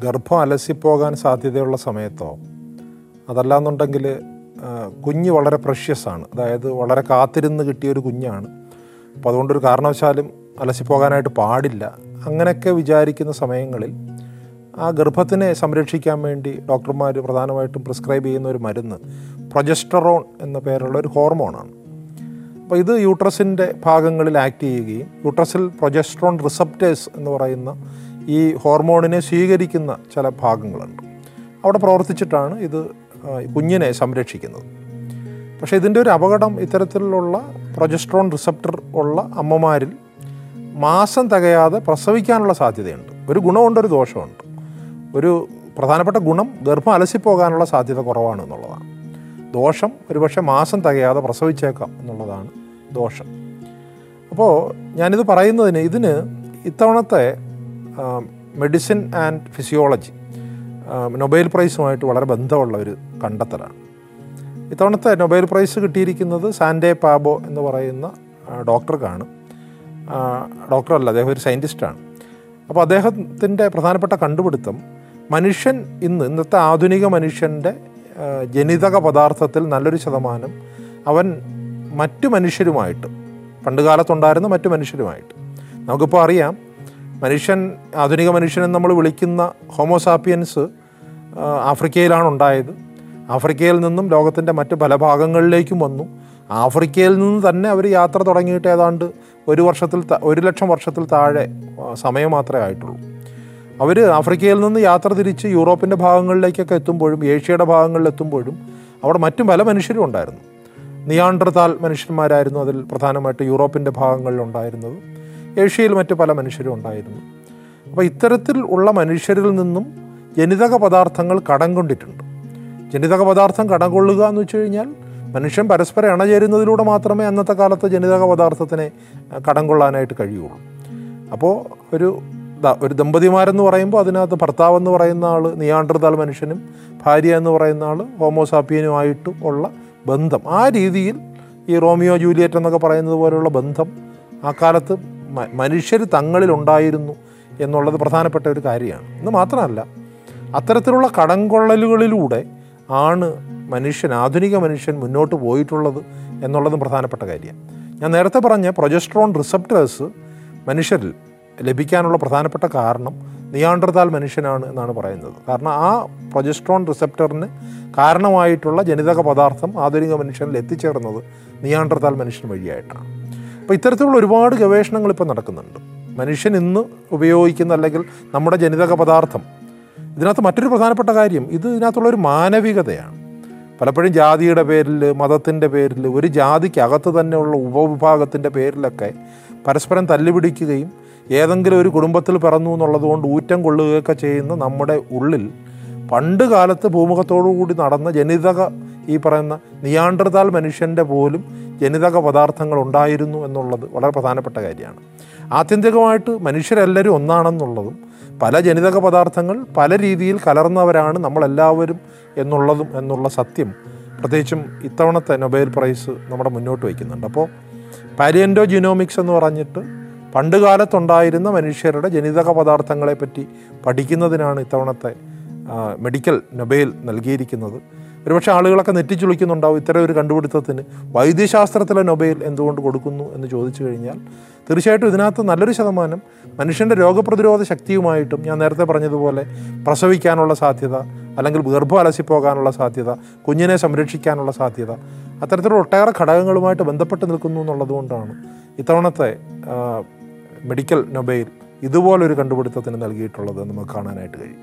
ഗർഭം അലസിപ്പോകാൻ സാധ്യതയുള്ള സമയത്തോ അതല്ലാന്നുണ്ടെങ്കിൽ കുഞ്ഞ് വളരെ പ്രഷ്യസ് ആണ്. അതായത് വളരെ കാത്തിരുന്ന് കിട്ടിയ ഒരു കുഞ്ഞാണ്. അപ്പോൾ അതുകൊണ്ടൊരു കാരണവശാലും അലസിപ്പോകാനായിട്ട് പാടില്ല. അങ്ങനെയൊക്കെ വിചാരിക്കുന്ന സമയങ്ങളിൽ ആ ഗർഭത്തിനെ സംരക്ഷിക്കാൻ വേണ്ടി ഡോക്ടർമാർ പ്രധാനമായിട്ടും പ്രിസ്ക്രൈബ് ചെയ്യുന്ന ഒരു മരുന്ന് പ്രൊജസ്റ്ററോൺ എന്ന പേരുള്ള ഒരു ഹോർമോണാണ് അപ്പോൾ ഇത് യൂട്രസിന്റെ ഭാഗങ്ങളിൽ ആക്ട് ചെയ്യുകയും യൂട്രസിൽ പ്രൊജസ്ട്രോൺ റിസപ്റ്റേഴ്സ് എന്ന് പറയുന്ന ഈ ഹോർമോണിനെ സ്വീകരിക്കുന്ന ചില ഭാഗങ്ങളുണ്ട്. അവിടെ പ്രവർത്തിച്ചിട്ടാണ് ഇത് കുഞ്ഞിനെ സംരക്ഷിക്കുന്നത്. പക്ഷേ ഇതിന്റെ ഒരു അപകടം ഇത്തരത്തിലുള്ള പ്രൊജസ്ട്രോൺ റിസപ്റ്റർ ഉള്ള അമ്മമാരിൽ മാസം തികയാതെ പ്രസവിക്കാനുള്ള സാധ്യതയുണ്ട്. ഒരു ഗുണമുണ്ട് ഒരു ദോഷമുണ്ട്. ഒരു പ്രധാനപ്പെട്ട ഗുണം ഗർഭം അലസിപ്പോകാനുള്ള സാധ്യത കുറവാണ് എന്നുള്ളതാണ് ദോഷം ഒരുപക്ഷെ മാസം തികയാതെ പ്രസവിച്ചേക്കാം എന്നുള്ളതാണ് ദോഷം. അപ്പോൾ ഞാനിത് പറയുന്നതിന് ഇതിന് ഇത്തവണത്തെ മെഡിസിൻ ആൻഡ് ഫിസിയോളജി നൊബേൽ പ്രൈസുമായിട്ട് വളരെ ബന്ധമുള്ള ഒരു കണ്ടെത്തലാണ്. ഇത്തവണത്തെ നൊബേൽ പ്രൈസ് കിട്ടിയിരിക്കുന്നത് സാൻഡേ പാബോ എന്ന് പറയുന്ന ഡോക്ടർക്കാണ്. ഡോക്ടറല്ല അദ്ദേഹം ഒരു സയന്റിസ്റ്റാണ് അപ്പോൾ അദ്ദേഹത്തിന്റെ പ്രധാനപ്പെട്ട കണ്ടുപിടുത്തം മനുഷ്യൻ ഇന്ന് ഇന്നത്തെ ആധുനിക മനുഷ്യന്റെ ജനിതക പദാർത്ഥത്തിൽ നല്ലൊരു ശതമാനം അവൻ മറ്റു മനുഷ്യരുമായിട്ട് പണ്ട് കാലത്തുണ്ടായിരുന്ന മറ്റു മനുഷ്യരുമായിട്ട്. നമുക്കിപ്പോൾ അറിയാം മനുഷ്യൻ ആധുനിക മനുഷ്യനെ നമ്മൾ വിളിക്കുന്ന ഹോമോസാപ്പിയൻസ് ആഫ്രിക്കയിലാണ് ഉണ്ടായത്. ആഫ്രിക്കയിൽ നിന്നും ലോകത്തിന്റെ മറ്റ് പല ഭാഗങ്ങളിലേക്കും വന്നു. ആഫ്രിക്കയിൽ നിന്ന് തന്നെ അവർ യാത്ര തുടങ്ങിയിട്ട് ഏതാണ്ട് ഒരു വർഷത്തിൽ ഒരു ലക്ഷം വർഷത്തിൽ താഴെ സമയം മാത്രമേ ആയിട്ടുള്ളൂ. അവർ ആഫ്രിക്കയിൽ നിന്ന് യാത്ര തിരിച്ച് യൂറോപ്പിന്റെ ഭാഗങ്ങളിലേക്കൊക്കെ എത്തുമ്പോഴും ഏഷ്യയുടെ ഭാഗങ്ങളിൽ എത്തുമ്പോഴും അവിടെ മറ്റും പല മനുഷ്യരും ഉണ്ടായിരുന്നു. നിയാണ്ടർത്താൽ മനുഷ്യന്മാരായിരുന്നു അതിൽ പ്രധാനമായിട്ട് യൂറോപ്പിന്റെ ഭാഗങ്ങളിൽ ഉണ്ടായിരുന്നത്. ഏഷ്യയിൽ മറ്റ് പല മനുഷ്യരും ഉണ്ടായിരുന്നു. അപ്പോൾ ഇത്തരത്തിൽ ഉള്ള മനുഷ്യരിൽ നിന്നും ജനിതക പദാർത്ഥങ്ങൾ കടം കൊണ്ടിട്ടുണ്ട് ജനിതക പദാർത്ഥം കടം കൊള്ളുക എന്ന് വെച്ച് കഴിഞ്ഞാൽ മനുഷ്യൻ പരസ്പരം ഇണചേരുന്നതിലൂടെ മാത്രമേ അന്നത്തെ കാലത്ത് ജനിതക പദാർത്ഥത്തിനെ കടം കൊള്ളാനായിട്ട് കഴിയുള്ളൂ. അപ്പോൾ ഒരു ഒരു ദമ്പതിമാരെന്ന് പറയുമ്പോൾ അതിനകത്ത് ഭർത്താവ് എന്ന് പറയുന്ന ആൾ നിയാണ്ടർതാൽ മനുഷ്യനും ഭാര്യ എന്ന് പറയുന്ന ആൾ ഹോമോസാപ്പിയനുമായിട്ടും ഉള്ള ബന്ധം. ആ രീതിയിൽ ഈ റോമിയോ ജൂലിയറ്റ് എന്നൊക്കെ പറയുന്നത് പോലെയുള്ള ബന്ധം ആ കാലത്ത് മനുഷ്യർ തങ്ങളിൽ ഉണ്ടായിരുന്നു എന്നുള്ളത് പ്രധാനപ്പെട്ട ഒരു കാര്യമാണ്. എന്ന് മാത്രമല്ല അത്തരത്തിലുള്ള കടംകൊള്ളലുകളിലൂടെ ആണ് മനുഷ്യൻ ആധുനിക മനുഷ്യൻ മുന്നോട്ട് പോയിട്ടുള്ളത് എന്നുള്ളതും പ്രധാനപ്പെട്ട കാര്യമാണ് ഞാൻ നേരത്തെ പറഞ്ഞ പ്രൊജസ്ട്രോൺ റിസപ്റ്റേഴ്സ് മനുഷ്യരിൽ ലഭിക്കാനുള്ള പ്രധാനപ്പെട്ട കാരണം നിയാണ്ടർത്താൽ മനുഷ്യനാണ് എന്നാണ് പറയുന്നത്. കാരണം ആ പ്രൊജസ്ട്രോൺ റിസപ്റ്ററിന് കാരണമായിട്ടുള്ള ജനിതക പദാർത്ഥം ആധുനിക മനുഷ്യനിൽ എത്തിച്ചേർന്നത് നിയാണ്ടർത്താൽ മനുഷ്യൻ വഴിയായിട്ടാണ്. അപ്പോൾ ഇത്തരത്തിലുള്ള ഒരുപാട് ഗവേഷണങ്ങൾ ഇപ്പോൾ നടക്കുന്നുണ്ട്. മനുഷ്യൻ ഇന്ന് ഉപയോഗിക്കുന്ന അല്ലെങ്കിൽ നമ്മുടെ ജനിതക പദാർത്ഥം ഇതിനകത്ത് മറ്റൊരു പ്രധാനപ്പെട്ട കാര്യം ഇത് ഇതിനകത്തുള്ളൊരു മാനവികതയാണ്. പലപ്പോഴും ജാതിയുടെ പേരിൽ മതത്തിന്റെ പേരിൽ ഒരു ജാതിക്കകത്ത് തന്നെയുള്ള ഉപവിഭാഗത്തിന്റെ പേരിലൊക്കെ പരസ്പരം തല്ലുപിടിക്കുകയും ഏതെങ്കിലും ഒരു കുടുംബത്തിൽ പിറന്നു എന്നുള്ളത് കൊണ്ട് ഊറ്റം കൊള്ളുകയൊക്കെ ചെയ്യുന്ന നമ്മുടെ ഉള്ളിൽ പണ്ട് കാലത്ത് ഭൂമുഖത്തോടുകൂടി നടന്ന ജനിതക ഈ പറയുന്ന നിയാണ്ടർതാൽ മനുഷ്യന്റെ പോലും ജനിതക പദാർത്ഥങ്ങൾ ഉണ്ടായിരുന്നു എന്നുള്ളത് വളരെ പ്രധാനപ്പെട്ട കാര്യമാണ്. ആത്യന്തികമായിട്ട് മനുഷ്യരെല്ലാവരും ഒന്നാണെന്നുള്ളതും പല ജനിതക പദാർത്ഥങ്ങൾ പല രീതിയിൽ കലർന്നവരാണ് നമ്മളെല്ലാവരും എന്നുള്ളതും എന്നുള്ള സത്യം പ്രത്യേകിച്ചും ഇത്തവണത്തെ നൊബേൽ പ്രൈസ് നമ്മുടെ മുന്നോട്ട് വയ്ക്കുന്നുണ്ട്. അപ്പോൾ പാരിയൻഡോ ജിനോമിക്സ് എന്ന് പറഞ്ഞിട്ട് പണ്ട് കാലത്തുണ്ടായിരുന്ന മനുഷ്യരുടെ ജനിതക പദാർത്ഥങ്ങളെ പറ്റി പഠിക്കുന്നതിനാണ് ഇത്തവണത്തെ മെഡിക്കൽ നൊബേൽ നൽകിയിരിക്കുന്നത്. ഒരുപക്ഷെ ആളുകളൊക്കെ നെറ്റിച്ചുളിക്കുന്നുണ്ടാവും ഇത്തരം ഒരു കണ്ടുപിടുത്തത്തിന്. വൈദ്യശാസ്ത്രത്തിലെ നൊബേൽ എന്തുകൊണ്ട് കൊടുക്കുന്നു എന്ന് ചോദിച്ചു കഴിഞ്ഞാൽ തീർച്ചയായിട്ടും ഇതിനകത്ത് നല്ലൊരു ശതമാനം മനുഷ്യന്റെ രോഗപ്രതിരോധ ശക്തിയുമായിട്ടും ഞാൻ നേരത്തെ പറഞ്ഞതുപോലെ പ്രസവിക്കാനുള്ള സാധ്യത അല്ലെങ്കിൽ ഗർഭം അലസിപ്പോകാനുള്ള സാധ്യത കുഞ്ഞിനെ സംരക്ഷിക്കാനുള്ള സാധ്യത അത്തരത്തിലുള്ള ഒട്ടേറെ ഘടകങ്ങളുമായിട്ട് ബന്ധപ്പെട്ട് നിൽക്കുന്നു എന്നുള്ളതുകൊണ്ടാണ് ഇത്തവണത്തെ മെഡിക്കൽ നൊബൈൽ ഇതുപോലൊരു കണ്ടുപിടുത്തത്തിന് നൽകിയിട്ടുള്ളത് നമുക്ക് കാണാനായിട്ട് കഴിയും.